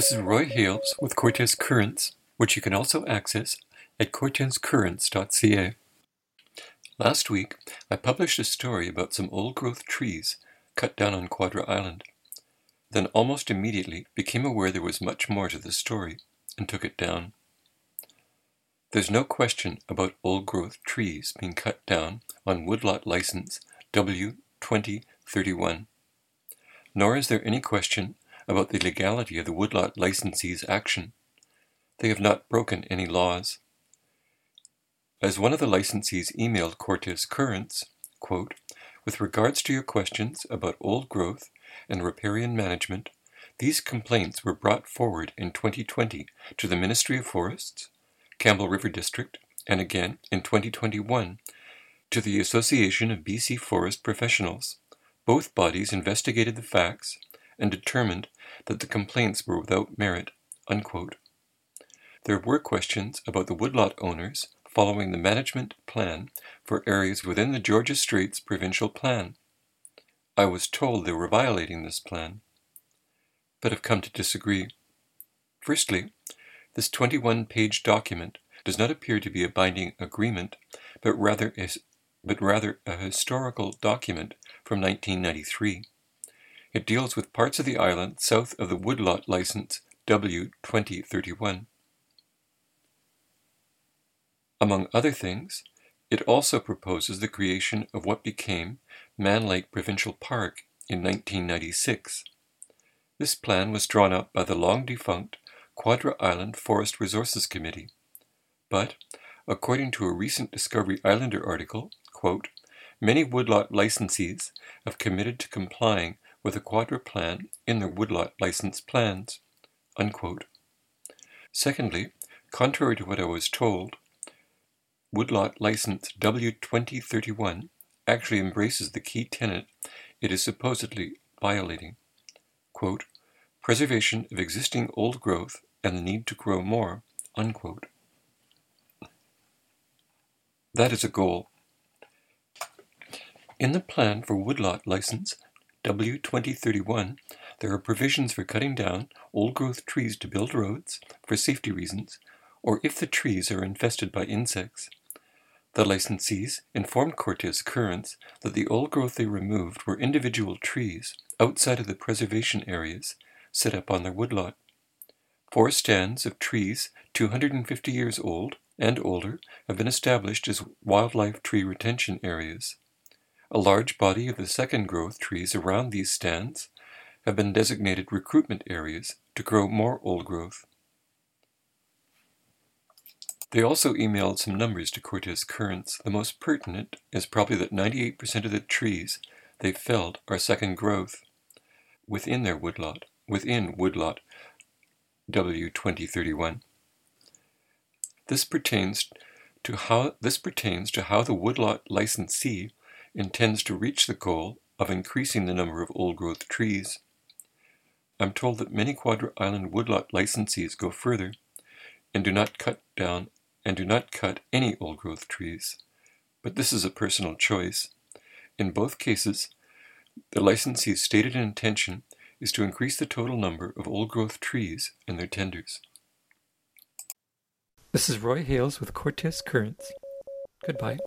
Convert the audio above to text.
This is Roy Hales with Cortes Currents, which you can also access at cortescurrents.ca. Last week, I published a story about some old growth trees cut down on Quadra Island. Then, almost immediately, became aware there was much more to the story and took it down. There's no question about old growth trees being cut down on woodlot license W2031, nor is there any question about the legality of the woodlot licensee's action. They have not broken any laws. As one of the licensees emailed Cortes Currents, quote, with regards to your questions about old growth and riparian management, these complaints were brought forward in 2020 to the Ministry of Forests, Campbell River District, and again in 2021 to the Association of BC Forest Professionals. Both bodies investigated the facts and determined that the complaints were without merit. Unquote. There were questions about the woodlot owners following the management plan for areas within the Georgia Straits Provincial Plan. I was told they were violating this plan, but have come to disagree. Firstly, this 21 page document does not appear to be a binding agreement, but rather, but rather a historical document from 1993. It deals with parts of the island south of the woodlot license W2031. Among other things, it also proposes the creation of what became Main Lake Provincial Park in 1996. This plan was drawn up by the long defunct Quadra Island Forest Resources Committee. But, according to a recent Discovery Islander article, quote, many woodlot licensees have committed to complying with a quadra plan in their woodlot license plans. Unquote. Secondly, contrary to what I was told, woodlot license W2031 actually embraces the key tenet it is supposedly violating. Quote, preservation of existing old growth and the need to grow more. Unquote. That is a goal. In the plan for woodlot license W2031, there are provisions for cutting down old growth trees to build roads for safety reasons, or if the trees are infested by insects. The licensees informed Cortes Currents that the old growth they removed were individual trees outside of the preservation areas set up on their woodlot. Four stands of trees 250 years old and older have been established as wildlife tree retention areas. A large body of the second growth trees around these stands have been designated recruitment areas to grow more old growth. They also emailed some numbers to Cortes Currents. The most pertinent is probably that 98% of the trees they felled are second growth within their woodlot, within woodlot W2031. This pertains to how this pertains to how the woodlot licensee intends to reach the goal of increasing the number of old growth trees. I'm told that many Quadra Island woodlot licensees go further and do not cut down and do not cut any old growth trees. But this is a personal choice. In both cases, the licensee's stated intention is to increase the total number of old growth trees in their tenures. This is Roy Hales with Cortes Currents. Goodbye.